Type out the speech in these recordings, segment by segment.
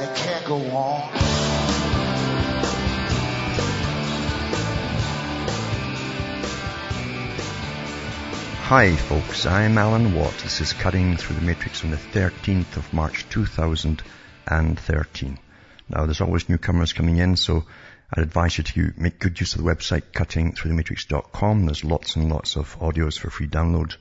and it can't go on. Hi folks, I'm Alan Watt. This is Cutting Through the Matrix on the 13th of March 2013. Now there's always newcomers coming in, so I'd advise you to make good use of the website cuttingthroughthematrix.com. There's lots and lots of audios for free download.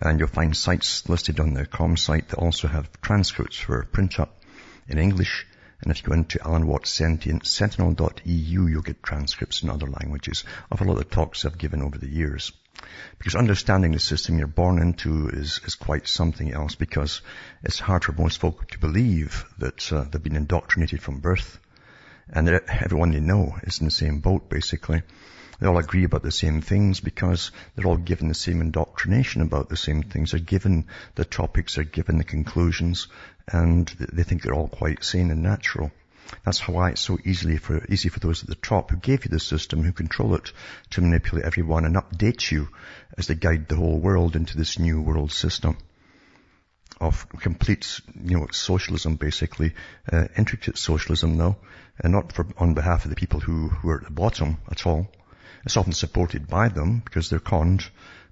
And you'll find sites listed on the com site that also have transcripts for print up in English. And if you go into alanwattssentinel.eu, you'll get transcripts in other languages of a lot of talks I've given over the years. Because understanding the system you're born into is, is quite something else because it's hard for most folk to believe that uh, they've been indoctrinated from birth and that everyone they know is in the same boat basically. They all agree about the same things because they're all given the same indoctrination about the same things. They're given the topics, they're given the conclusions, and they think they're all quite sane and natural. That's why it's so easily for, easy for those at the top who gave you the system, who control it, to manipulate everyone and update you as they guide the whole world into this new world system of complete, you know, socialism basically, uh, intricate socialism though, and not for, on behalf of the people who, who are at the bottom at all. It's often supported by them because they're conned,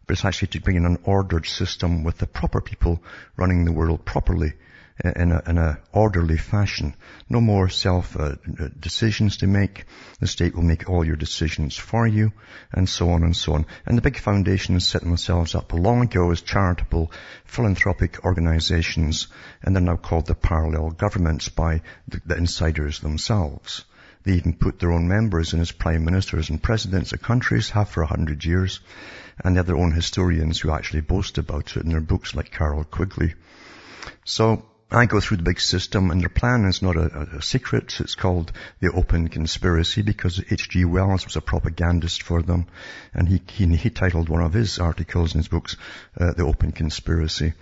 but it's actually to bring in an ordered system with the proper people running the world properly in a, in a orderly fashion. No more self uh, decisions to make. The state will make all your decisions for you, and so on and so on. And the big foundations set themselves up long ago as charitable, philanthropic organizations, and they're now called the parallel governments by the, the insiders themselves. They even put their own members in as prime ministers and presidents of countries, have for a hundred years, and they have their own historians who actually boast about it in their books like Carroll Quigley. So I go through the big system and their plan is not a, a secret. It's called the open conspiracy because H.G. Wells was a propagandist for them and he, he, he titled one of his articles in his books, uh, the open conspiracy.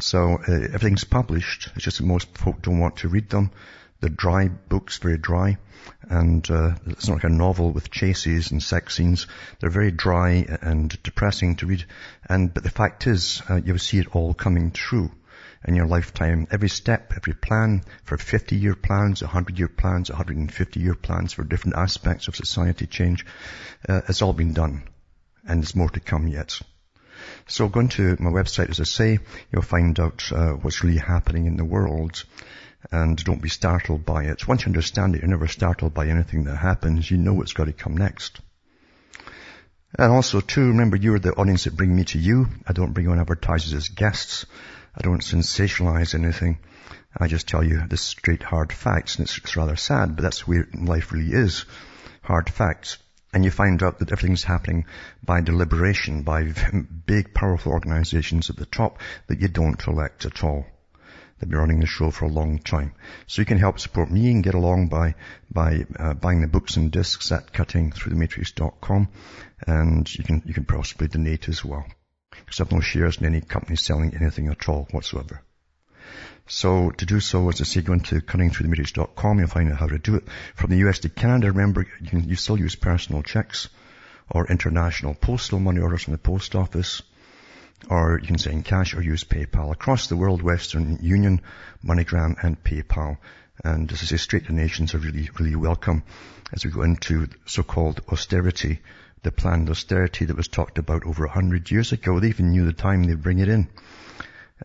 So uh, everything's published. It's just that most folk don't want to read them. They're dry books, very dry. And uh, it's not like a novel with chases and sex scenes. They're very dry and depressing to read. And but the fact is, uh, you'll see it all coming true in your lifetime. Every step, every plan for 50 year plans, 100 year plans, 150 year plans for different aspects of society change, uh, it's all been done. And there's more to come yet. So go to my website, as I say, you'll find out uh, what's really happening in the world. And don't be startled by it. Once you understand it, you're never startled by anything that happens. You know what's got to come next. And also too, remember you're the audience that bring me to you. I don't bring on advertisers as guests. I don't sensationalize anything. I just tell you the straight hard facts and it's, it's rather sad, but that's where life really is. Hard facts. And you find out that everything's happening by deliberation, by big powerful organizations at the top that you don't elect at all. They've been running the show for a long time. So you can help support me and get along by, by uh, buying the books and discs at cuttingthroughthematrix.com and you can, you can possibly donate as well because I have no shares in any company selling anything at all whatsoever. So to do so, as I say, go into cuttingthroughthematrix.com. You'll find out how to do it. From the US to Canada, remember, you can you still use personal checks or international postal money orders from the post office. Or you can send cash or use PayPal. Across the world, Western Union, MoneyGram and PayPal. And as I say, straight donations are really, really welcome as we go into so-called austerity the planned austerity that was talked about over a hundred years ago. They even knew the time they'd bring it in.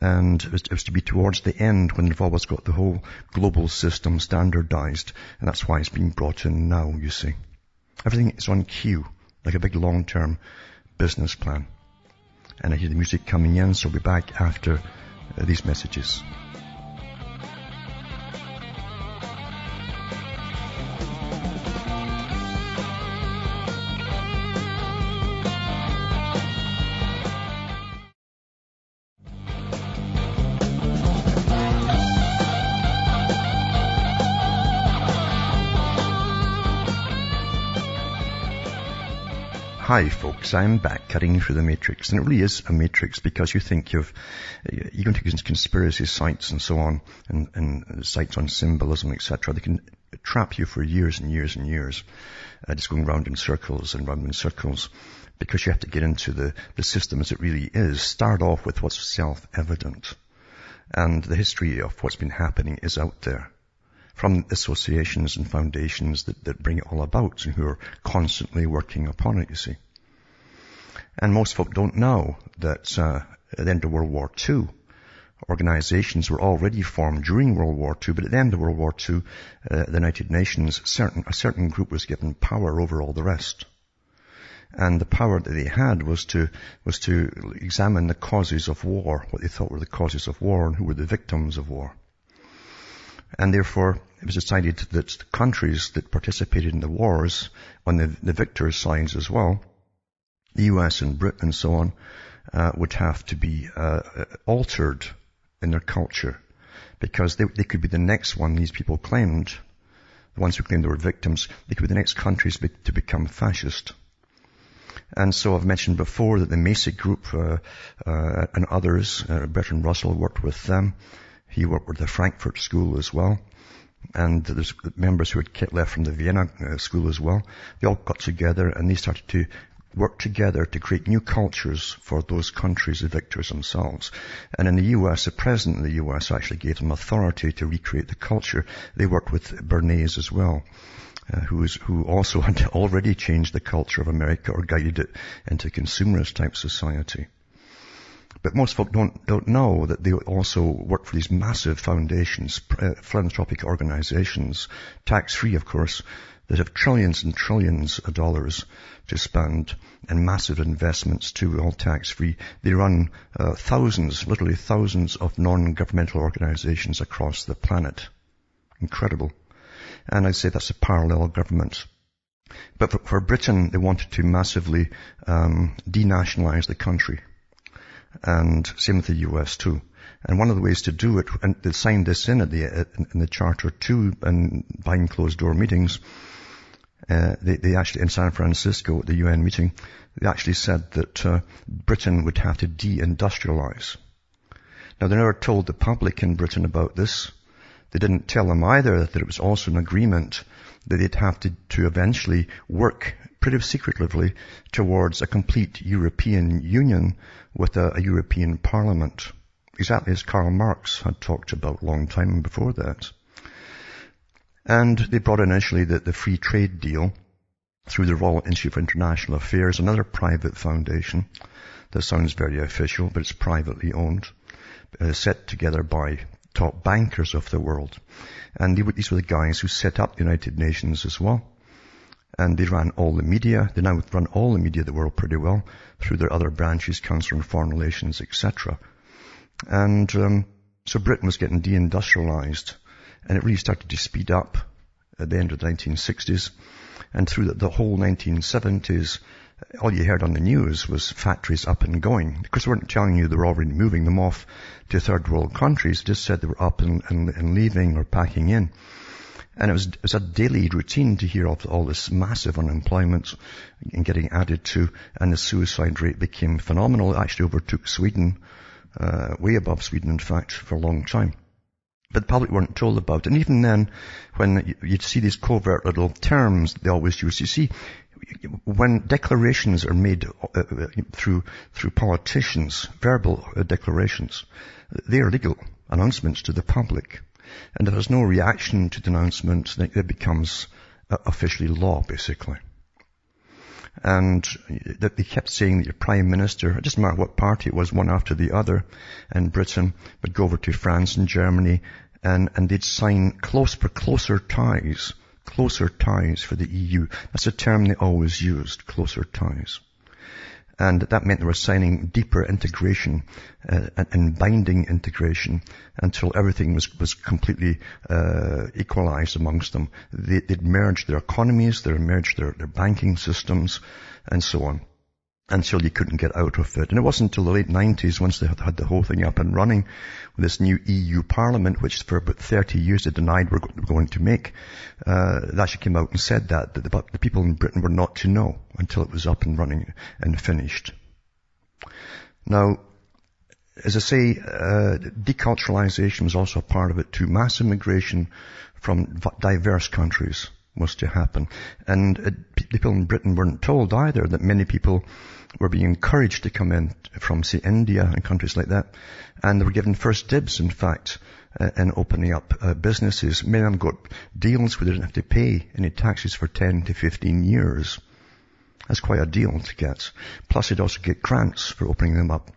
And it was, it was, to be towards the end when they've always got the whole global system standardized. And that's why it's being brought in now, you see. Everything is on cue, like a big long-term business plan. And I hear the music coming in, so I'll be back after uh, these messages. Hi folks, I'm back cutting through the matrix. And it really is a matrix because you think you've, you can take conspiracy sites and so on, and, and sites on symbolism, etc. They can trap you for years and years and years, uh, just going round in circles and round in circles because you have to get into the, the system as it really is. Start off with what's self-evident. And the history of what's been happening is out there from associations and foundations that, that bring it all about and who are constantly working upon it, you see. And most folk don't know that uh, at the end of World War II, organizations were already formed during World War II, but at the end of World War II, uh, the United Nations, certain, a certain group was given power over all the rest. And the power that they had was to, was to examine the causes of war, what they thought were the causes of war and who were the victims of war. And therefore, it was decided that the countries that participated in the wars, on the, the victors' sides as well, the US and Britain and so on, uh, would have to be uh, altered in their culture because they, they could be the next one these people claimed, the ones who claimed they were victims, they could be the next countries be, to become fascist. And so I've mentioned before that the Masic group uh, uh, and others, uh, Bertrand Russell worked with them. He worked with the Frankfurt School as well. And there's members who had left from the Vienna uh, school as well. They all got together and they started to work together to create new cultures for those countries, the victors themselves. And in the US, the president of the US actually gave them authority to recreate the culture. They worked with Bernays as well. Uh, who, is, who also had already changed the culture of America or guided it into consumerist type society. But most folk don't, don't know that they also work for these massive foundations, uh, philanthropic organizations, tax-free of course, that have trillions and trillions of dollars to spend and massive investments too, all tax-free. They run uh, thousands, literally thousands of non-governmental organizations across the planet. Incredible. And I say that's a parallel government. But for, for Britain, they wanted to massively um, denationalize the country and same with the US too. And one of the ways to do it, and they signed this in at the in the charter too, and behind closed door meetings. Uh, they, they actually in San Francisco at the UN meeting, they actually said that uh, Britain would have to deindustrialize. Now they never told the public in Britain about this. They didn't tell them either that it was also an agreement that they'd have to, to eventually work pretty secretively towards a complete European Union with a, a European Parliament. Exactly as Karl Marx had talked about long time before that. And they brought initially the, the free trade deal through the Royal Institute for International Affairs, another private foundation that sounds very official, but it's privately owned, uh, set together by top bankers of the world. And these were the guys who set up the United Nations as well and they ran all the media. They now run all the media of the world pretty well through their other branches, Council on Foreign Relations, etc. And um, so Britain was getting deindustrialized, and it really started to speed up at the end of the 1960s. And through the, the whole 1970s, all you heard on the news was factories up and going. Because they weren't telling you they were already moving them off to third world countries, just said they were up and, and, and leaving or packing in. And it was, it was a daily routine to hear of all this massive unemployment and getting added to, and the suicide rate became phenomenal. It actually overtook Sweden, uh, way above Sweden, in fact, for a long time. But the public weren't told about it. And even then, when you'd see these covert little terms they always use, you see, when declarations are made uh, uh, through through politicians, verbal uh, declarations, they are legal announcements to the public. And if there's no reaction to the announcement, it becomes officially law, basically. And that they kept saying that your prime minister, it doesn't matter what party it was, one after the other in Britain, would go over to France and Germany and, and they'd sign close for closer ties, closer ties for the EU. That's a term they always used, closer ties. And that meant they were signing deeper integration uh, and binding integration until everything was, was completely uh, equalized amongst them. They, would merged their economies, they'd merged their, their banking systems, and so on. Until you couldn't get out of it. And it wasn't until the late 90s, once they had the whole thing up and running, with this new EU Parliament, which for about 30 years they denied we were going to make, uh, actually came out and said that, that the, the people in Britain were not to know until it was up and running and finished. Now, as I say, uh, deculturalization was also a part of it too. Mass immigration from diverse countries was to happen. And uh, people in Britain weren't told either that many people were being encouraged to come in from, say, India and countries like that. And they were given first dibs, in fact, uh, in opening up uh, businesses. Many of them got deals where they didn't have to pay any taxes for 10 to 15 years. That's quite a deal to get. Plus they'd also get grants for opening them up.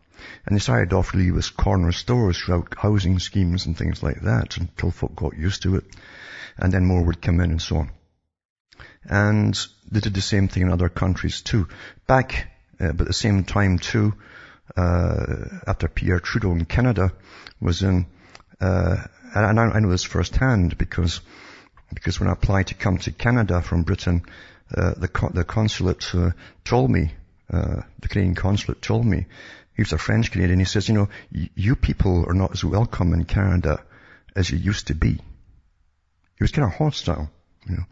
And they started off really with corner stores throughout housing schemes and things like that until folk got used to it. And then more would come in and so on. And they did the same thing in other countries too. Back, uh, but at the same time too, uh, after Pierre Trudeau in Canada was in, uh, and I, I know this firsthand because, because when I applied to come to Canada from Britain, uh, the, the consulate uh, told me, uh, the Canadian consulate told me, he was a French Canadian, he says, you know, you people are not as welcome in Canada as you used to be. He was kind of hostile, you know.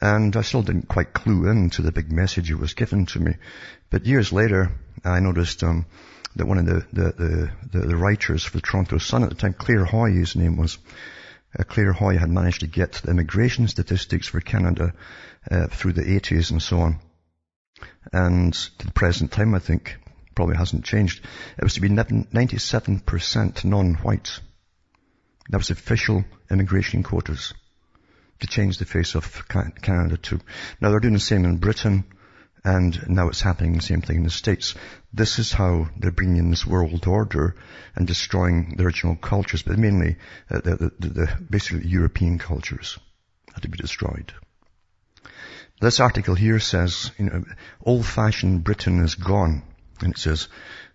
And I still didn't quite clue in to the big message that was given to me. But years later, I noticed um, that one of the, the, the, the, writers for the Toronto Sun at the time, Claire Hoy, his name was, uh, Claire Hoy had managed to get the immigration statistics for Canada uh, through the 80s and so on. And to the present time, I think, probably hasn't changed. It was to be 97% non-white. That was official immigration quotas to change the face of Canada too. Now they're doing the same in Britain, and now it's happening the same thing in the States. This is how they're bringing in this world order and destroying the original cultures, but mainly uh, the, the, the, basically European cultures had to be destroyed. This article here says, you know, old-fashioned Britain is gone. And it says,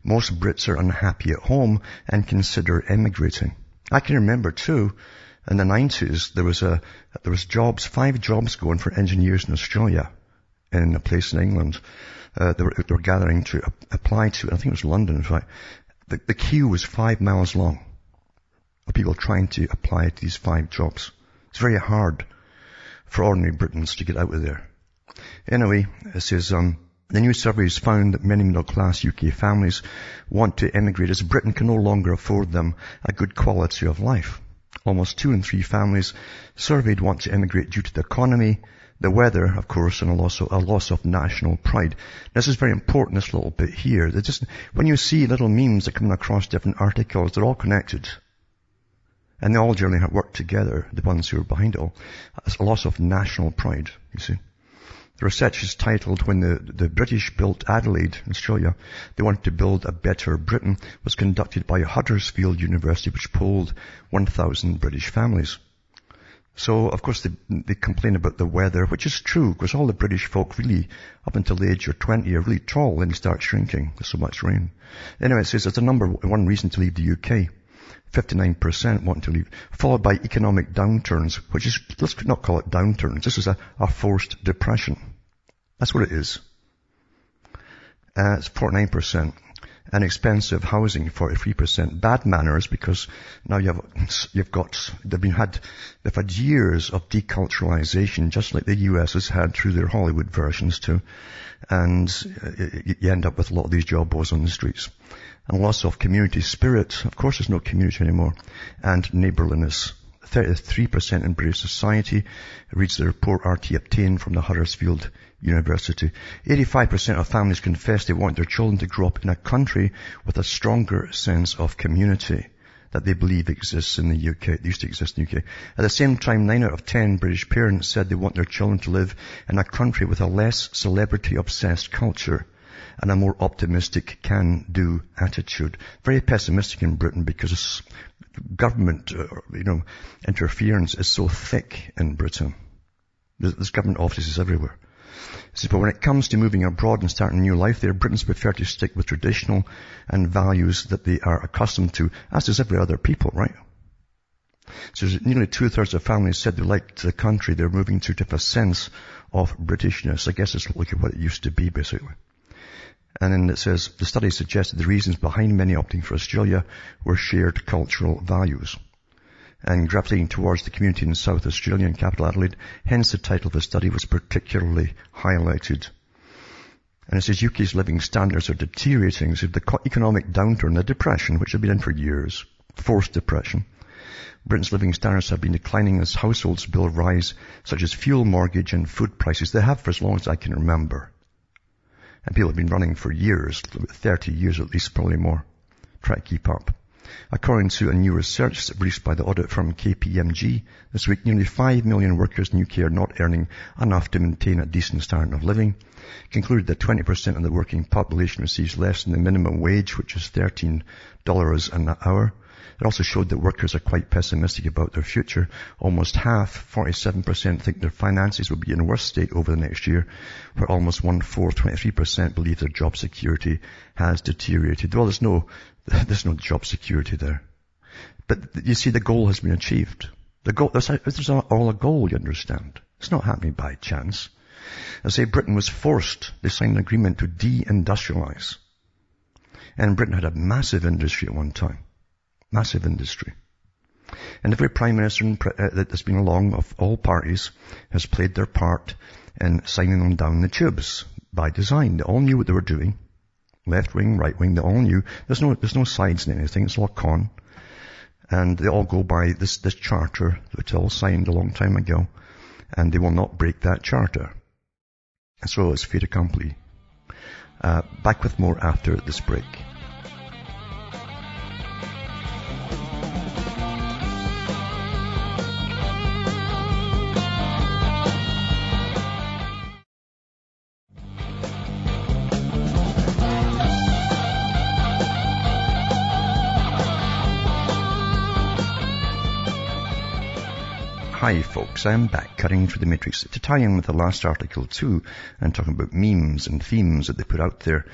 most Brits are unhappy at home and consider emigrating. I can remember too, in the 90s, there was a, there was jobs, five jobs going for engineers in Australia, in a place in England. Uh, they, were, they were gathering to apply to, I think it was London in fact. The, the queue was five miles long of people trying to apply to these five jobs. It's very hard for ordinary Britons to get out of there. Anyway, it says, um, the new surveys found that many middle-class UK families want to emigrate as Britain can no longer afford them a good quality of life. Almost two in three families surveyed want to emigrate due to the economy, the weather, of course, and a loss of, a loss of national pride. This is very important, this little bit here. They just, when you see little memes that come across different articles, they're all connected. And they all generally work together, the ones who are behind it all. It's a loss of national pride, you see. The research is titled When the, the British Built Adelaide, Australia, they wanted to build a better Britain, was conducted by Huddersfield University, which polled 1,000 British families. So, of course, they, they complain about the weather, which is true, because all the British folk really, up until the age of 20, are really tall, then start shrinking. There's so much rain. Anyway, it says it's the number one reason to leave the UK. 59% wanting to leave, followed by economic downturns, which is, let's not call it downturns. This is a, a forced depression. That's what it is. Uh, it's 49%. And expensive housing, 43%. Bad manners, because now you have, you've got, they've been had, they've had years of deculturalization, just like the US has had through their Hollywood versions too. And uh, you end up with a lot of these jobbos on the streets. And loss of community spirit. Of course there's no community anymore. And neighborliness. 33% in British society reads the report RT obtained from the Huddersfield University. 85% of families confess they want their children to grow up in a country with a stronger sense of community that they believe exists in the UK, it used to exist in the UK. At the same time, 9 out of 10 British parents said they want their children to live in a country with a less celebrity-obsessed culture and a more optimistic can-do attitude. Very pessimistic in Britain because government, uh, you know, interference is so thick in Britain. There's government offices everywhere. Says, but when it comes to moving abroad and starting a new life there, Britons prefer to stick with traditional and values that they are accustomed to, as does every other people, right? So nearly two-thirds of families said they liked the country they're moving to to have a sense of Britishness. I guess it's like what it used to be, basically. And then it says, the study suggested the reasons behind many opting for Australia were shared cultural values and gravitating towards the community in South Australia and capital Adelaide. Hence the title of the study was particularly highlighted. And it says UK's living standards are deteriorating. So the economic downturn, the depression, which had been in for years, forced depression. Britain's living standards have been declining as households bill rise, such as fuel, mortgage and food prices. They have for as long as I can remember. And people have been running for years, 30 years at least, probably more. Try to keep up. According to a new research released by the audit firm KPMG this week, nearly 5 million workers in UK are not earning enough to maintain a decent standard of living. Concluded that 20% of the working population receives less than the minimum wage, which is $13 an hour. It also showed that workers are quite pessimistic about their future. Almost half, 47%, think their finances will be in a worse state over the next year, where almost one-fourth, 23%, believe their job security has deteriorated. Well, there's no, there's no job security there. But you see, the goal has been achieved. The goal, there's, there's all a goal, you understand. It's not happening by chance. I say Britain was forced, they signed an agreement to de-industrialize. And Britain had a massive industry at one time. Massive industry. And every prime minister uh, that has been along of all parties has played their part in signing them down the tubes by design. They all knew what they were doing. Left wing, right wing, they all knew. There's no, there's no sides in anything. It's all con. And they all go by this, this charter, which all signed a long time ago. And they will not break that charter. And so it's fait accompli. Uh, back with more after this break. Hi folks, I'm back cutting through the matrix to tie in with the last article too and talking about memes and themes that they put out there.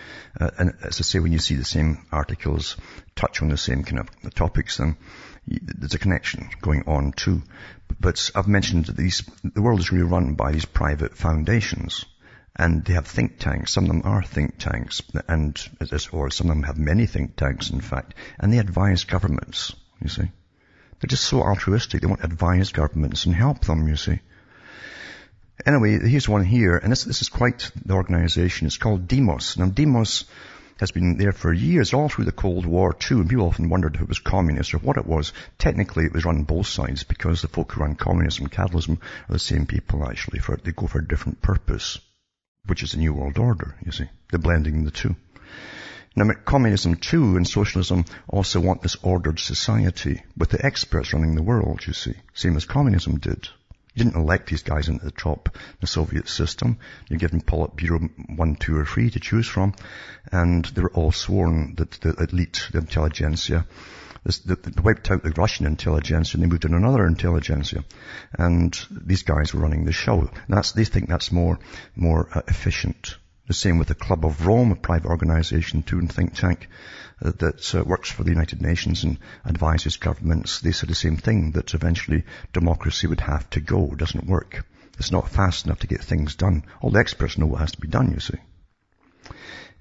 Uh, and as I say, when you see the same articles touch on the same kind of topics, then there's a connection going on too. But I've mentioned that these, the world is really run by these private foundations and they have think tanks. Some of them are think tanks and, or some of them have many think tanks in fact, and they advise governments, you see. They're just so altruistic. They want to advise governments and help them, you see. Anyway, here's one here, and this, this is quite the organization. It's called Demos. Now, Demos has been there for years, all through the Cold War too, and people often wondered if it was communist or what it was. Technically, it was run both sides because the folk who run communism and capitalism are the same people actually. For they go for a different purpose, which is the New World Order. You see, they're blending the two. Now, communism too and socialism also want this ordered society with the experts running the world, you see. Same as communism did. You didn't elect these guys into the top, the Soviet system. You give them Politburo one, two, or three to choose from. And they were all sworn that the elite, the intelligentsia, they wiped out the Russian intelligentsia and they moved in another intelligentsia. And these guys were running the show. That's, they think that's more, more uh, efficient. The same with the Club of Rome, a private organization too and think tank uh, that uh, works for the United Nations and advises governments. They said the same thing, that eventually democracy would have to go. It doesn't work. It's not fast enough to get things done. All the experts know what has to be done, you see.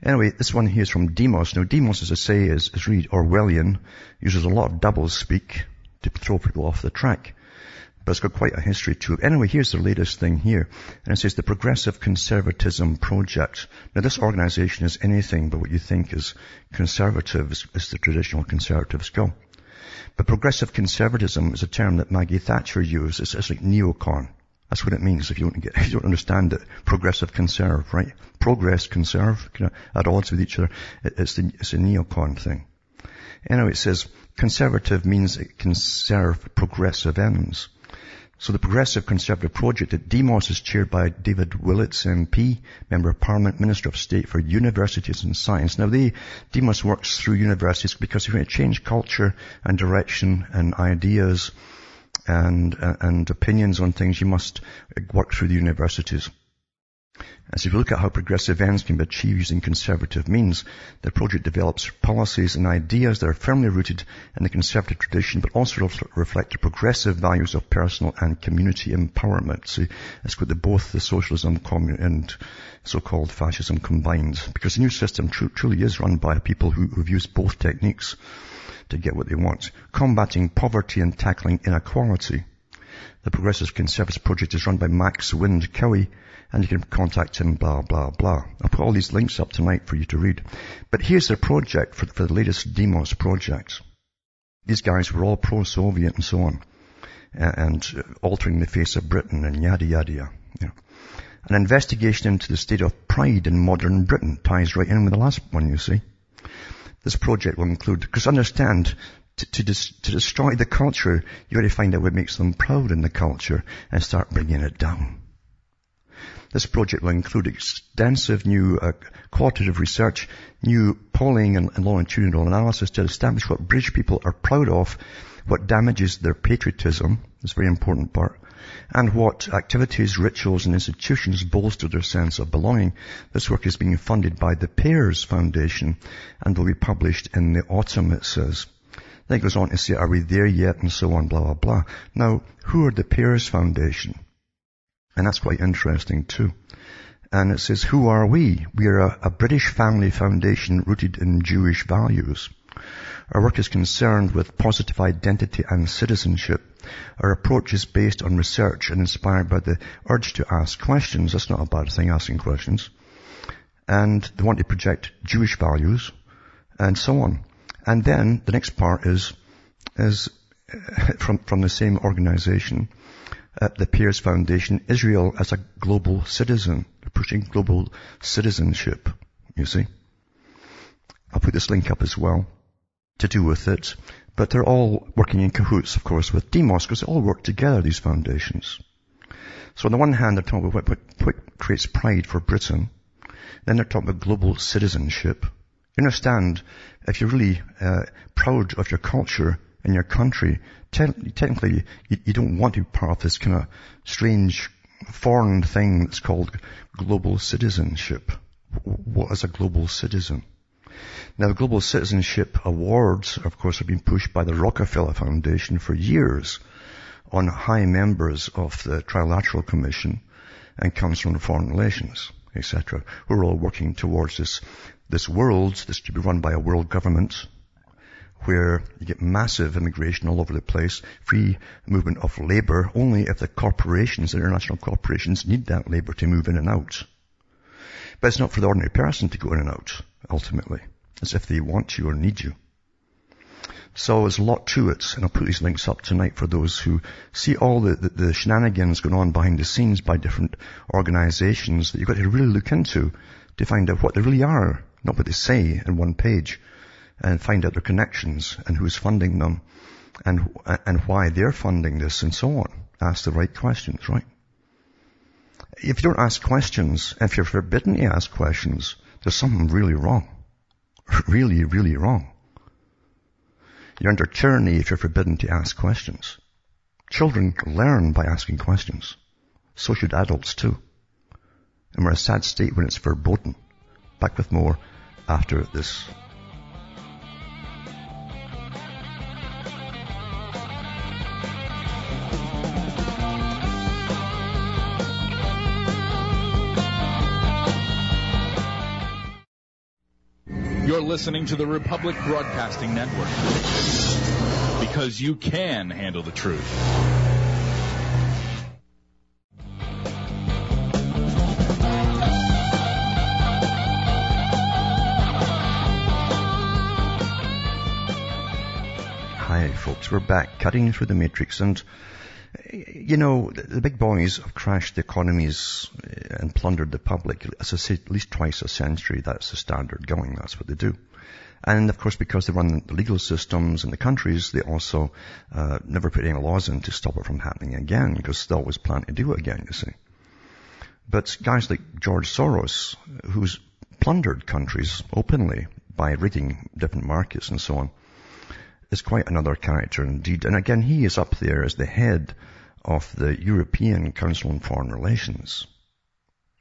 Anyway, this one here is from Demos. Now, Demos, as I say, is, is Orwellian, uses a lot of double speak to throw people off the track but it's got quite a history to it. Anyway, here's the latest thing here. And it says the Progressive Conservatism Project. Now this organization is anything but what you think is conservative as the traditional conservatives go. But progressive conservatism is a term that Maggie Thatcher used. It's, it's like neocon. That's what it means if you don't get, if you don't understand it. Progressive conserve, right? Progress, conserve, you know, at odds with each other. It, it's, the, it's a neocon thing. Anyway, it says conservative means it can serve progressive ends. So the Progressive Conservative Project at Demos is chaired by David Willetts MP, Member of Parliament, Minister of State for Universities and Science. Now Demos works through universities because if you want to change culture and direction and ideas and, uh, and opinions on things, you must work through the universities. As if you look at how progressive ends can be achieved using conservative means, the project develops policies and ideas that are firmly rooted in the conservative tradition, but also reflect the progressive values of personal and community empowerment. So it's got the, both the socialism and so-called fascism combined, because the new system tr- truly is run by people who, who've used both techniques to get what they want. Combating poverty and tackling inequality. The Progressive Conservative Project is run by Max Wind Cowie, and you can contact him, blah, blah, blah. I'll put all these links up tonight for you to read. But here's their project for, for the latest Demos project. These guys were all pro-Soviet and so on, and altering the face of Britain and yada yada yada. An investigation into the state of pride in modern Britain ties right in with the last one, you see. This project will include, because understand, to, to, dis, to destroy the culture, you got to find out what makes them proud in the culture and start bringing it down. This project will include extensive new uh, qualitative research, new polling and, and longitudinal analysis to establish what British people are proud of, what damages their patriotism, this very important part, and what activities, rituals and institutions bolster their sense of belonging. This work is being funded by the Pears Foundation and will be published in the autumn, it says. Then it goes on to say, are we there yet? And so on, blah, blah, blah. Now, who are the Pears Foundation? And that's quite interesting too. And it says, who are we? We are a, a British family foundation rooted in Jewish values. Our work is concerned with positive identity and citizenship. Our approach is based on research and inspired by the urge to ask questions. That's not a bad thing, asking questions. And they want to project Jewish values and so on. And then the next part is, is from, from the same organization at the Pears Foundation, Israel as a global citizen, pushing global citizenship, you see. I'll put this link up as well to do with it. But they're all working in cahoots, of course, with Demos, because they all work together, these foundations. So on the one hand, they're talking about what, what, what creates pride for Britain. Then they're talking about global citizenship. You understand, if you're really uh, proud of your culture, in your country, te- technically you, you, don't want to be part of this kind of strange foreign thing that's called global citizenship. What is a global citizen? Now, the Global Citizenship Awards, of course, have been pushed by the Rockefeller Foundation for years on high members of the Trilateral Commission and Council on Foreign Relations, etc. We're all working towards this, this world, this to be run by a world government, where you get massive immigration all over the place, free movement of labor, only if the corporations, the international corporations need that labor to move in and out. But it's not for the ordinary person to go in and out, ultimately. It's if they want you or need you. So there's a lot to it, and I'll put these links up tonight for those who see all the, the, the shenanigans going on behind the scenes by different organizations that you've got to really look into to find out what they really are, not what they say in one page and find out their connections and who's funding them and, and why they're funding this and so on. Ask the right questions, right? If you don't ask questions, if you're forbidden to ask questions, there's something really wrong. Really, really wrong. You're under tyranny if you're forbidden to ask questions. Children learn by asking questions. So should adults too. And we're in a sad state when it's verboten. Back with more after this. Listening to the Republic Broadcasting Network. Because you can handle the truth. Hi folks, we're back cutting through the matrix and you know, the big boys have crashed the economies uh, and plundered the public. As I say, at least twice a century, that's the standard going. That's what they do. And of course, because they run the legal systems in the countries, they also uh, never put any laws in to stop it from happening again, because they always plan to do it again, you see. But guys like George Soros, who's plundered countries openly by rigging different markets and so on, is quite another character indeed. And again, he is up there as the head of the European Council on Foreign Relations.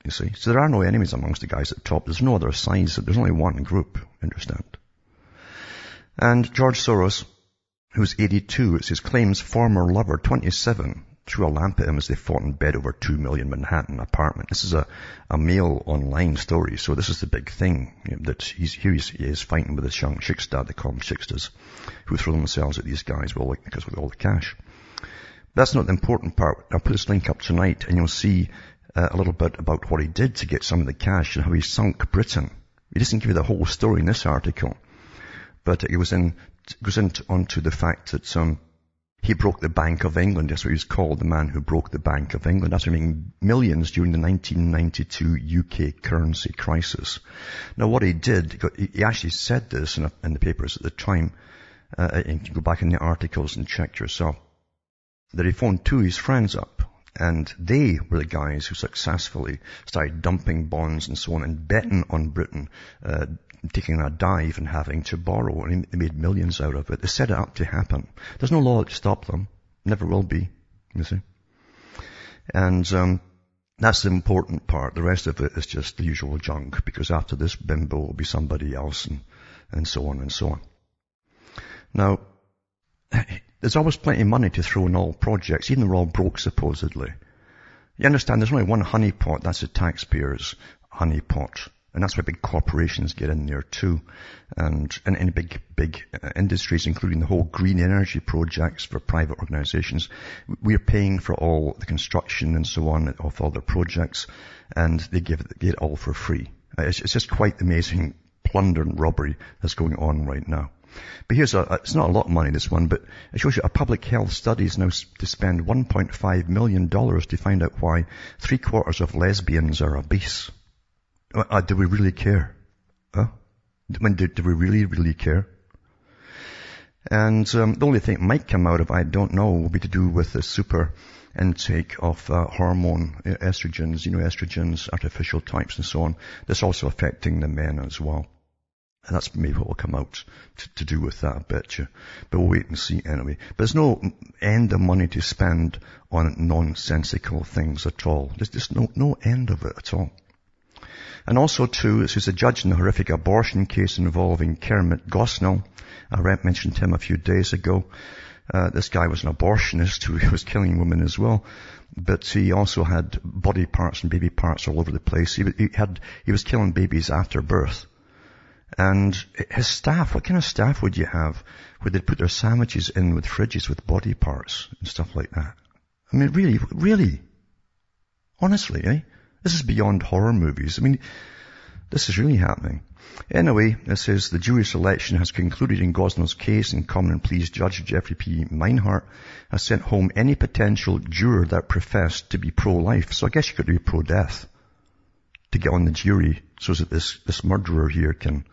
you see. So there are no enemies amongst the guys at the top. There's no other sides. There's only one group, understand. And George Soros, who's 82, it's his claims former lover, 27, threw a lamp at him as they fought in bed over two million Manhattan apartment. This is a, a Mail Online story, so this is the big thing you know, that he's here. He's, he is fighting with this young chickstad, they call them chicksters, who throw themselves at these guys well, because with all the cash. That's not the important part. I'll put this link up tonight, and you'll see uh, a little bit about what he did to get some of the cash and how he sunk Britain. He doesn't give you the whole story in this article, but it was in goes into onto the fact that um, he broke the Bank of England. That's what he was called, the man who broke the Bank of England after making millions during the 1992 UK currency crisis. Now what he did, he actually said this in, the papers at the time, uh, and you can go back in the articles and check yourself, that he phoned two of his friends up and they were the guys who successfully started dumping bonds and so on and betting on Britain, uh, taking a dive and having to borrow, and they made millions out of it. They set it up to happen. There's no law to stop them. Never will be. You see. And um, that's the important part. The rest of it is just the usual junk, because after this bimbo will be somebody else, and and so on and so on. Now, there's always plenty of money to throw in all projects, even though we're all broke supposedly. You understand, there's only one honeypot, that's the taxpayers' honeypot. And that's why big corporations get in there too. And, and, and big, big uh, industries, including the whole green energy projects for private organizations. We're paying for all the construction and so on of all their projects and they give it, get it all for free. Uh, it's, it's just quite amazing plunder and robbery that's going on right now. But here's a, it's not a lot of money, this one, but it shows you a public health study is now to spend $1.5 million to find out why three quarters of lesbians are obese. Uh, uh, do we really care? Huh? I mean, do, do we really, really care? And um, the only thing that might come out of I don't know will be to do with the super intake of uh, hormone estrogens, you know, estrogens, artificial types and so on. That's also affecting the men as well. And that's maybe what will come out to, to do with that, I bet you. But we'll wait and see anyway. But there's no end of money to spend on nonsensical things at all. There's just no, no end of it at all. And also too, this is a judge in a horrific abortion case involving Kermit Gosnell. I mentioned him a few days ago. Uh, this guy was an abortionist who was killing women as well, but he also had body parts and baby parts all over the place. He, he had, he was killing babies after birth. And his staff, what kind of staff would you have where they'd put their sandwiches in with fridges with body parts and stuff like that? I mean, really, really? Honestly, eh? This is beyond horror movies. I mean, this is really happening. Anyway, it says the jury selection has concluded in Gosnell's case and common pleas judge Jeffrey P. Minehart has sent home any potential juror that professed to be pro-life. So I guess you could be pro-death to get on the jury so that this, this murderer here can,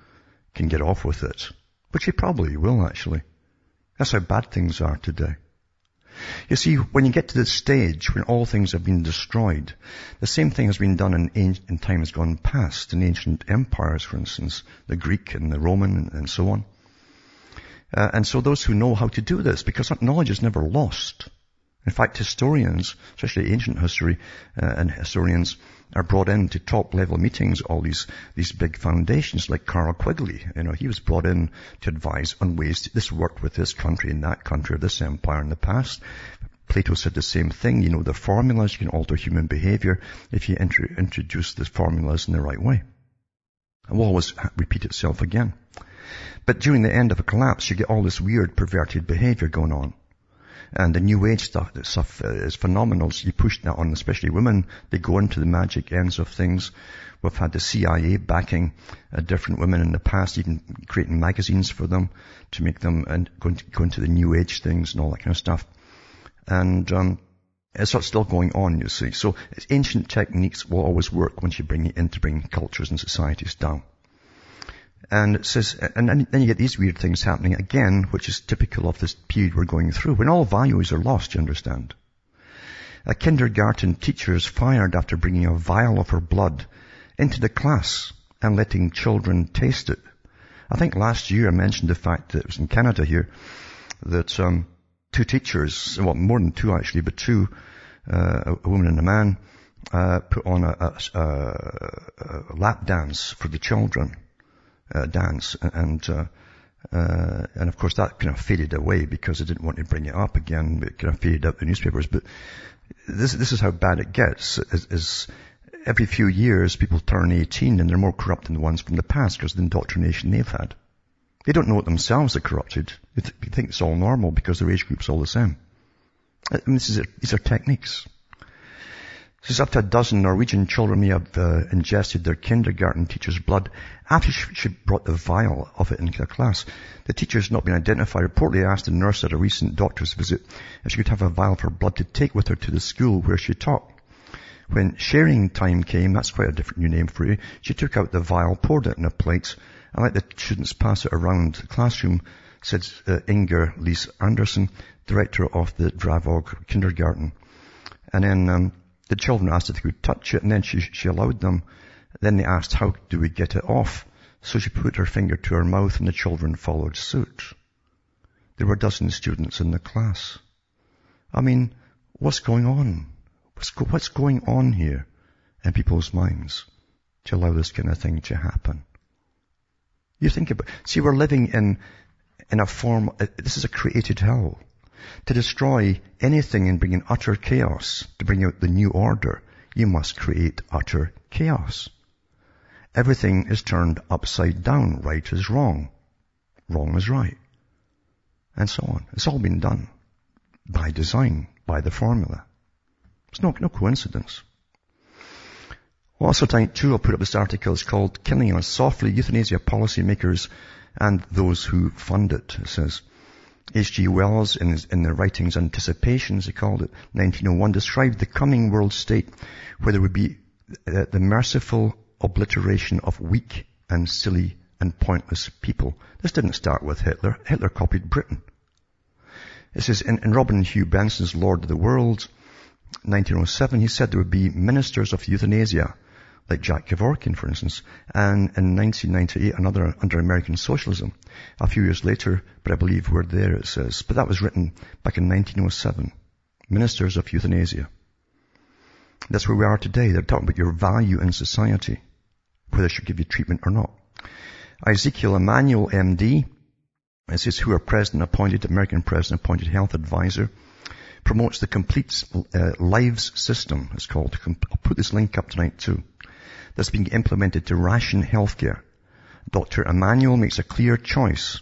can get off with it. Which he probably will actually. That's how bad things are today. You see, when you get to the stage when all things have been destroyed, the same thing has been done in, in times gone past, in ancient empires, for instance, the Greek and the Roman and, so on. Uh, and so those who know how to do this, because that knowledge is never lost. In fact, historians, especially ancient history uh, and historians, are brought in to top level meetings, all these, these big foundations like Carroll Quigley. You know, he was brought in to advise on ways to, this worked with this country and that country or this empire in the past. Plato said the same thing, you know, the formulas, you can alter human behavior if you introduce the formulas in the right way. It will always repeat itself again. But during the end of a collapse, you get all this weird perverted behavior going on. And the new age stuff, stuff is phenomenal. So you push that on, especially women. They go into the magic ends of things. We've had the CIA backing uh, different women in the past, even creating magazines for them to make them and go into, go into the new age things and all that kind of stuff. And, um, it's still going on, you see. So ancient techniques will always work once you bring it in to bring cultures and societies down. And it says, and then you get these weird things happening again, which is typical of this period we're going through, when all values are lost, you understand. A kindergarten teacher is fired after bringing a vial of her blood into the class and letting children taste it. I think last year I mentioned the fact that it was in Canada here that um, two teachers, well more than two actually, but two, uh, a woman and a man, uh, put on a, a, a, lap dance for the children, uh, dance, and uh, uh, and of course that kind of faded away because I didn't want to bring it up again. It kind of faded out the newspapers. But this this is how bad it gets. Is, is every few years people turn 18 and they're more corrupt than the ones from the past because of the indoctrination they've had. They don't know it themselves are corrupted. They, th- they think it's all normal because their age group's all the same. I mean, this is a, these are techniques. Says up to a dozen Norwegian children may have uh, ingested their kindergarten teacher's blood after she brought the vial of it into the class. The teacher has not been identified. Reportedly asked the nurse at a recent doctor's visit if she could have a vial of her blood to take with her to the school where she taught. When sharing time came, that's quite a different new name for you, she took out the vial, poured it in a plate, and let the students pass it around the classroom, said uh, Inger Lise Anderson, director of the Dravog kindergarten. And then um, the children asked if they could touch it, and then she, she allowed them. Then they asked, how do we get it off? So she put her finger to her mouth, and the children followed suit. There were a dozen students in the class. I mean, what's going on? What's, go, what's going on here in people's minds to allow this kind of thing to happen? You think about, see, we're living in, in a form, uh, this is a created hell. To destroy anything and bring in utter chaos, to bring out the new order, you must create utter chaos. Everything is turned upside down. Right is wrong. Wrong is right. And so on. It's all been done by design, by the formula. It's no, no coincidence. Also tonight too, I'll put up this article. It's called Killing Us Softly, Euthanasia Policymakers and Those Who Fund It. It says, H.G. Wells, in, his, in the writings Anticipations, he called it, 1901, described the coming world state where there would be uh, the merciful obliteration of weak and silly and pointless people. This didn't start with Hitler. Hitler copied Britain. It says in, in Robert Hugh Benson's Lord of the Worlds, 1907, he said there would be ministers of euthanasia like Jack Kevorkian, for instance, and in 1998, another under American socialism. A few years later, but I believe we're there, it says. But that was written back in 1907. Ministers of euthanasia. That's where we are today. They're talking about your value in society, whether they should give you treatment or not. Ezekiel Emanuel, MD, it says who are president appointed, American president appointed health advisor, promotes the complete uh, lives system, it's called. I'll put this link up tonight too that's being implemented to ration healthcare. Dr. Emanuel makes a clear choice.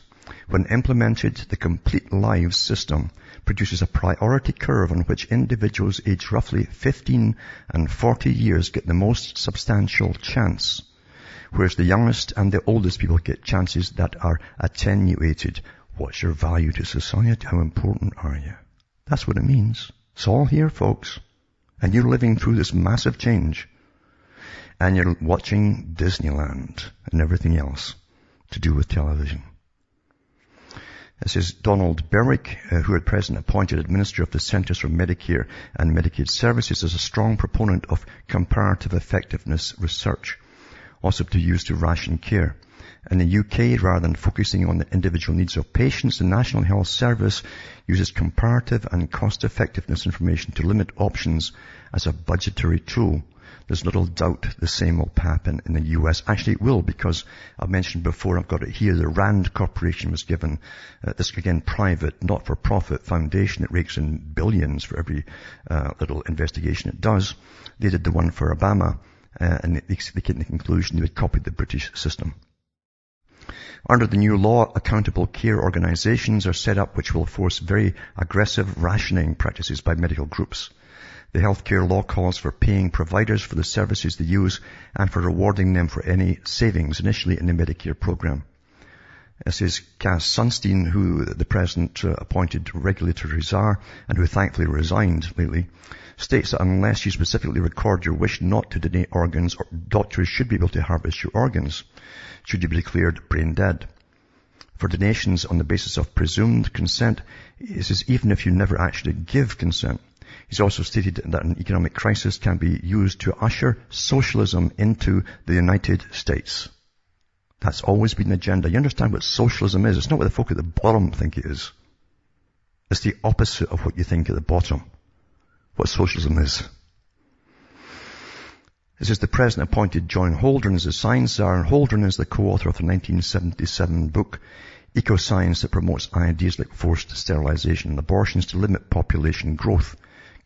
When implemented, the complete lives system produces a priority curve on which individuals aged roughly 15 and 40 years get the most substantial chance, whereas the youngest and the oldest people get chances that are attenuated. What's your value to society? How important are you? That's what it means. It's all here, folks. And you're living through this massive change and you're watching Disneyland and everything else to do with television. This is Donald Berwick, uh, who at present appointed administrator of the Centers for Medicare and Medicaid Services, is a strong proponent of comparative effectiveness research, also to use to ration care. In the UK, rather than focusing on the individual needs of patients, the National Health Service uses comparative and cost effectiveness information to limit options as a budgetary tool there's little doubt the same will happen in the US. Actually, it will because I mentioned before, I've got it here, the RAND Corporation was given, uh, this again private, not-for-profit foundation that rakes in billions for every uh, little investigation it does. They did the one for Obama, uh, and they, they came to the conclusion they would copy the British system. Under the new law, accountable care organizations are set up which will force very aggressive rationing practices by medical groups. The healthcare law calls for paying providers for the services they use and for rewarding them for any savings initially in the Medicare program. This is Cass Sunstein, who the President uh, appointed regulatory czar and who thankfully resigned lately, states that unless you specifically record your wish not to donate organs, doctors should be able to harvest your organs, should you be declared brain dead. For donations on the basis of presumed consent, this is even if you never actually give consent. He's also stated that an economic crisis can be used to usher socialism into the United States. That's always been the agenda. You understand what socialism is? It's not what the folk at the bottom think it is. It's the opposite of what you think at the bottom. What socialism is. It says the president appointed John Holdren as the science czar, and Holdren is the co-author of the 1977 book Eco-Science that promotes ideas like forced sterilization and abortions to limit population growth,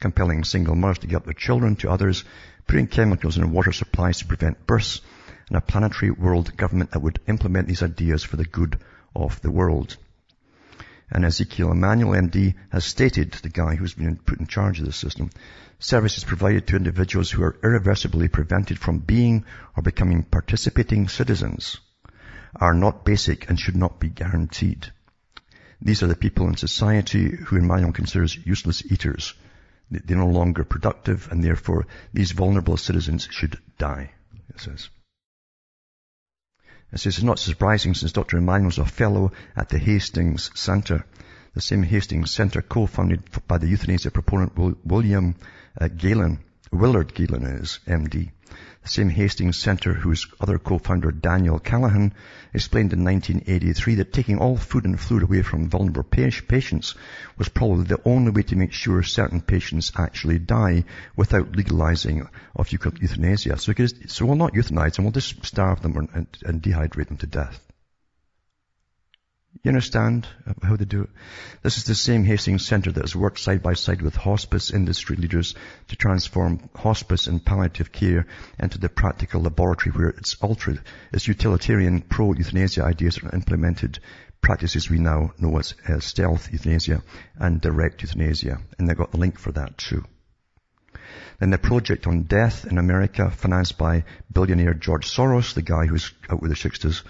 compelling single mothers to give up their children to others, putting chemicals in water supplies to prevent births, and a planetary world government that would implement these ideas for the good of the world. And Ezekiel Emanuel, MD, has stated, the guy who's been put in charge of the system, services provided to individuals who are irreversibly prevented from being or becoming participating citizens are not basic and should not be guaranteed. These are the people in society who Emanuel considers useless eaters. They're no longer productive and therefore these vulnerable citizens should die, it says. It says it's not surprising since Dr. Emanuel was a fellow at the Hastings Center, the same Hastings Center co-funded by the euthanasia proponent William uh, Gaylin, Willard Gaylin is MD. Same Hastings Center whose other co-founder Daniel Callahan explained in 1983 that taking all food and fluid away from vulnerable patients was probably the only way to make sure certain patients actually die without legalizing of euthanasia. So, so we'll not euthanize them, we'll just starve them and, and dehydrate them to death. You understand how they do it? This is the same Hastings Center that has worked side by side with hospice industry leaders to transform hospice and palliative care into the practical laboratory where its ultra, its utilitarian pro-euthanasia ideas are implemented practices we now know as, as stealth euthanasia and direct euthanasia. And they've got the link for that too. Then the project on death in America, financed by billionaire George Soros, the guy who's out with the shiksters,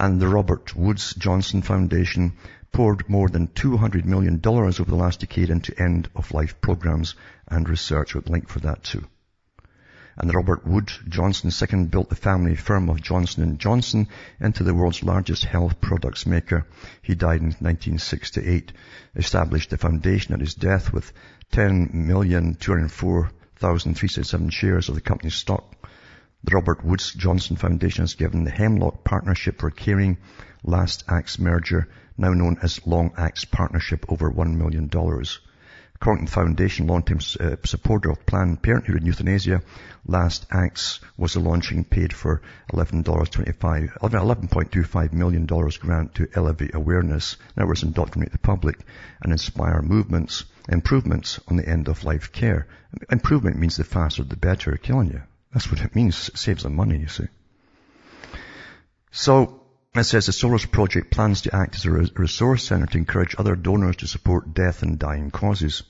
and the Robert Woods Johnson Foundation poured more than $200 million over the last decade into end-of-life programs and research. With link for that too. And the Robert Wood Johnson II built the family firm of Johnson & Johnson into the world's largest health products maker. He died in 1968, established the foundation at his death with 10,204,367 shares of the company's stock the Robert Woods Johnson Foundation has given the Hemlock Partnership for Caring Last Acts merger, now known as Long Acts Partnership, over $1 million. According to the foundation, long-term uh, supporter of Planned Parenthood and euthanasia, Last Acts was the launching paid for $11.25, $11.25 million grant to elevate awareness, in other indoctrinate the public and inspire movements, improvements on the end of life care. Improvement means the faster the better, killing you. That's what it means. It saves them money, you see. So, it says the Soros Project plans to act as a resource center to encourage other donors to support death and dying causes.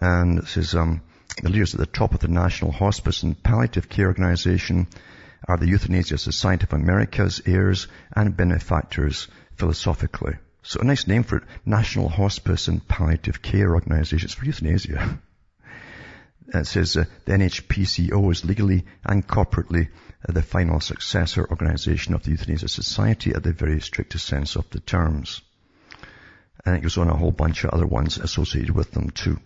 And it says, um, the leaders at the top of the National Hospice and Palliative Care Organization are the Euthanasia Society of America's heirs and benefactors philosophically. So a nice name for it, National Hospice and Palliative Care Organization. It's for euthanasia. It says uh, the NHPCO is legally and corporately uh, the final successor organization of the Euthanasia Society at the very strictest sense of the terms. And it goes on a whole bunch of other ones associated with them too.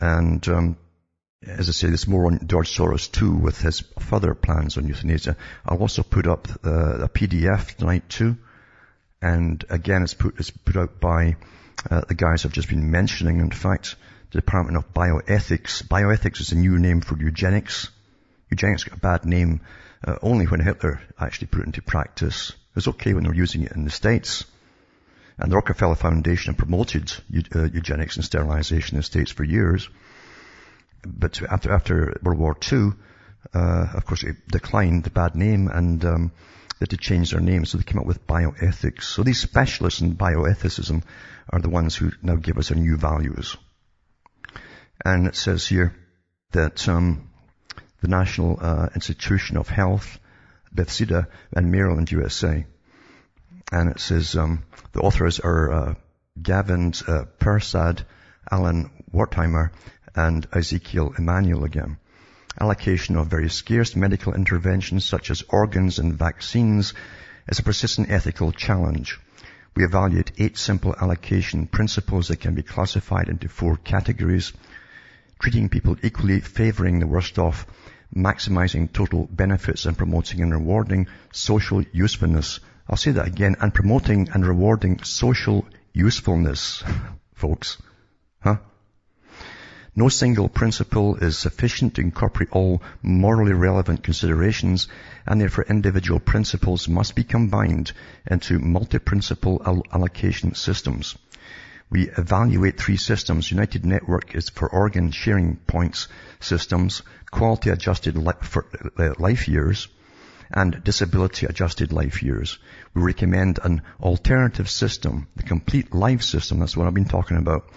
And um, as I say, there's more on George Soros too with his further plans on euthanasia. I'll also put up uh, a PDF tonight too. And again, it's put, it's put out by uh, the guys I've just been mentioning. In fact, the Department of Bioethics. Bioethics is a new name for eugenics. Eugenics got a bad name uh, only when Hitler actually put it into practice. It was okay when they were using it in the States. And the Rockefeller Foundation promoted uh, eugenics and sterilization in the States for years. But after, after World War II, uh, of course it declined the bad name and um, they had to change their name, so they came up with bioethics. So these specialists in bioethicism are the ones who now give us our new values. And it says here that um, the National uh, Institution of Health, Bethesda, and Maryland, USA. And it says um, the authors are uh, Gavin uh, Persad, Alan Wertheimer, and Ezekiel Emanuel again. Allocation of very scarce medical interventions such as organs and vaccines is a persistent ethical challenge. We evaluate eight simple allocation principles that can be classified into four categories treating people equally, favoring the worst off, maximizing total benefits and promoting and rewarding social usefulness. I'll say that again, and promoting and rewarding social usefulness, folks. Huh? No single principle is sufficient to incorporate all morally relevant considerations, and therefore individual principles must be combined into multi-principle allocation systems. We evaluate three systems. United Network is for organ sharing points systems, quality adjusted uh, life years, and disability adjusted life years. We recommend an alternative system, the complete life system, that's what I've been talking about,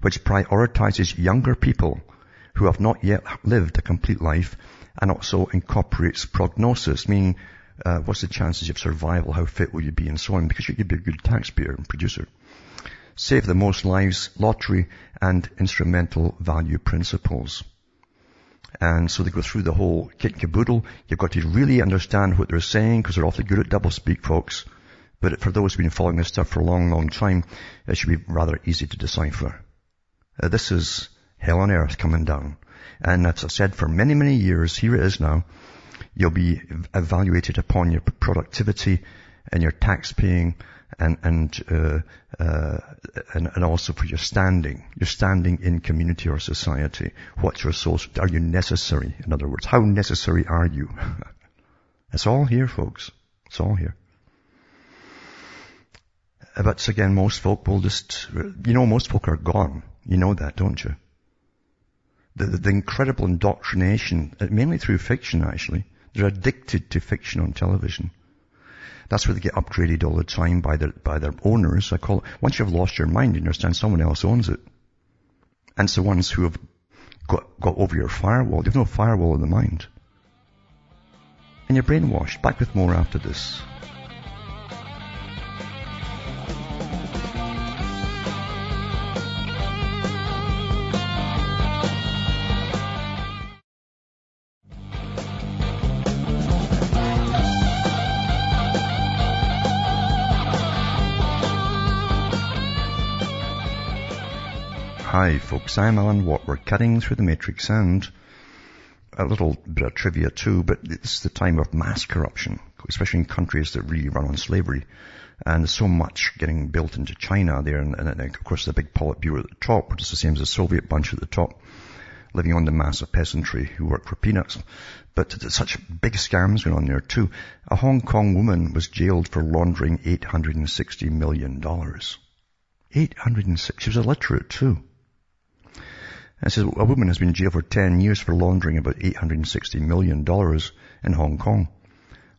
which prioritizes younger people who have not yet lived a complete life and also incorporates prognosis, meaning uh, what's the chances of survival, how fit will you be, and so on, because you could be a good taxpayer and producer. Save the most lives, lottery, and instrumental value principles. And so they go through the whole kit and caboodle. You've got to really understand what they're saying because they're awfully good at doublespeak, folks. But for those who've been following this stuff for a long, long time, it should be rather easy to decipher. Uh, this is hell on earth coming down. And as I've said for many, many years, here it is now. You'll be evaluated upon your productivity and your tax paying and and, uh, uh, and and also for your standing, your standing in community or society. What's your social? Are you necessary? In other words, how necessary are you? it's all here, folks. It's all here. But again, most folk will just, you know, most folk are gone. You know that, don't you? The, the, the incredible indoctrination, uh, mainly through fiction actually. They're addicted to fiction on television. That's where they get upgraded all the time by their, by their owners. I call it, once you've lost your mind, you understand someone else owns it. And it's the ones who have got, got over your firewall. There's no firewall in the mind. And you're brainwashed. Back with more after this. Hi folks, I'm Alan Watt. We're cutting through the matrix and a little bit of trivia too, but this is the time of mass corruption, especially in countries that really run on slavery. And there's so much getting built into China there, and, and, of course the big Politburo at the top, which is the same as the Soviet bunch at the top, living on the mass of peasantry who work for peanuts. But such big scams going on there too. A Hong Kong woman was jailed for laundering $860 million. 860, she was illiterate too. It says a woman has been jailed for 10 years for laundering about $860 million in Hong Kong.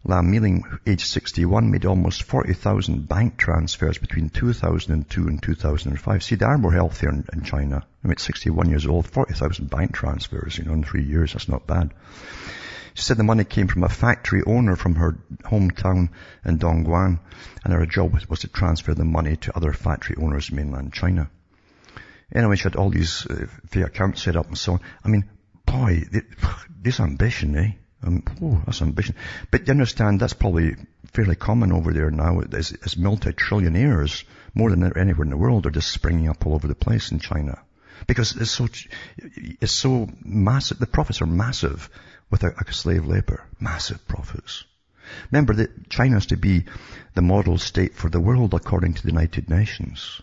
Lam Mealing, age 61, made almost 40,000 bank transfers between 2002 and 2005. See, they are more healthier in, in China. I mean, 61 years old, 40,000 bank transfers, you know, in three years. That's not bad. She said the money came from a factory owner from her hometown in Dongguan, and her job was to transfer the money to other factory owners in mainland China. Anyway, she had all these uh, fake accounts set up and so on. I mean, boy, this ambition, eh? Um, oh, that's ambition. But you understand that's probably fairly common over there now as, as multi-trillionaires, more than anywhere in the world, are just springing up all over the place in China. Because it's so, it's so massive, the profits are massive with a, a slave labor. Massive profits. Remember that China is to be the model state for the world according to the United Nations.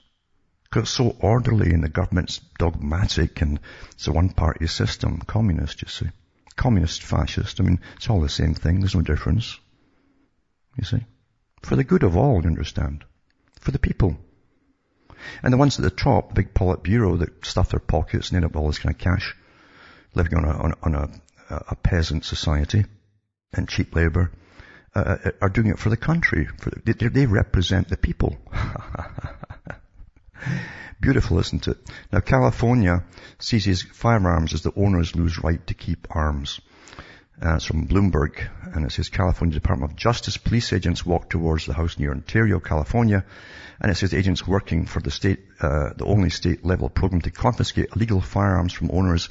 Because it's so orderly and the government's dogmatic and it's a one-party system. Communist, you see. Communist, fascist. I mean, it's all the same thing. There's no difference. You see. For the good of all, you understand. For the people. And the ones at the top, the big Politburo that stuff their pockets and end up all this kind of cash, living on a, on on a, a peasant society and cheap labor, uh, uh are doing it for the country. For the, they, they represent the people. Beautiful, isn't it? Now, California seizes firearms as the owners lose right to keep arms. Uh, it's from Bloomberg, and it says California Department of Justice police agents walk towards the house near Ontario, California, and it says agents working for the state, uh, the only state-level program to confiscate illegal firearms from owners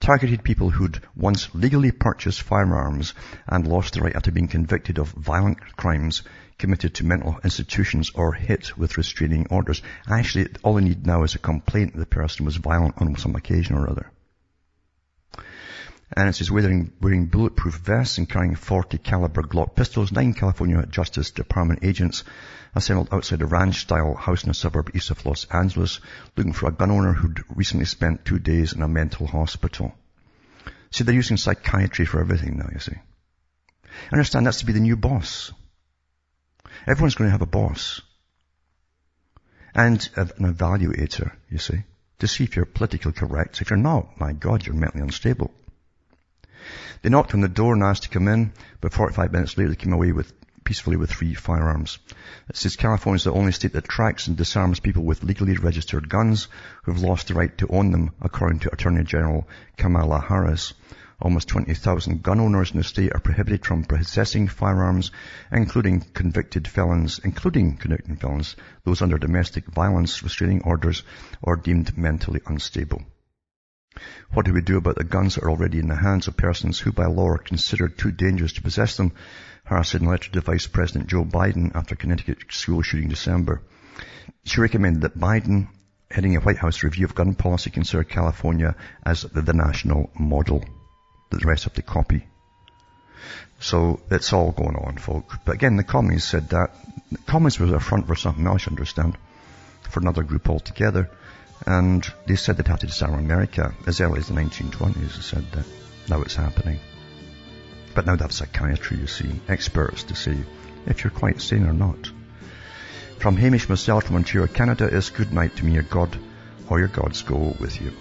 targeted people who'd once legally purchased firearms and lost the right after being convicted of violent crimes committed to mental institutions or hit with restraining orders. Actually, all they need now is a complaint that the person was violent on some occasion or other. And it says wearing, wearing bulletproof vests and carrying 40 caliber Glock pistols, nine California Justice Department agents assembled outside a ranch-style house in a suburb east of Los Angeles, looking for a gun owner who'd recently spent two days in a mental hospital. See, they're using psychiatry for everything now, you see. I understand that's to be the new boss. Everyone's going to have a boss. And an evaluator, you see, to see if you're politically correct. If you're not, my God, you're mentally unstable. They knocked on the door and asked to come in, but 45 minutes later they came away with peacefully with three firearms. It says California is the only state that tracks and disarms people with legally registered guns who've lost the right to own them, according to Attorney General Kamala Harris. Almost 20,000 gun owners in the state are prohibited from possessing firearms, including convicted felons, including convicted felons, those under domestic violence restraining orders or deemed mentally unstable. What do we do about the guns that are already in the hands of persons who by law are considered too dangerous to possess them? Harris said in a letter to Vice President Joe Biden after Connecticut school shooting December. She recommended that Biden, heading a White House review of gun policy, consider California as the, the national model that the rest have to copy. So it's all going on, folk. But again, the communists said that. The communists was a front for something else, you understand, for another group altogether. And they said they'd have to disarm America as early as the 1920s. They said that now it's happening. But now they have psychiatry, you see, experts to see if you're quite sane or not. From Hamish myself from Ontario, Canada is good night to me, your God, or your gods go with you.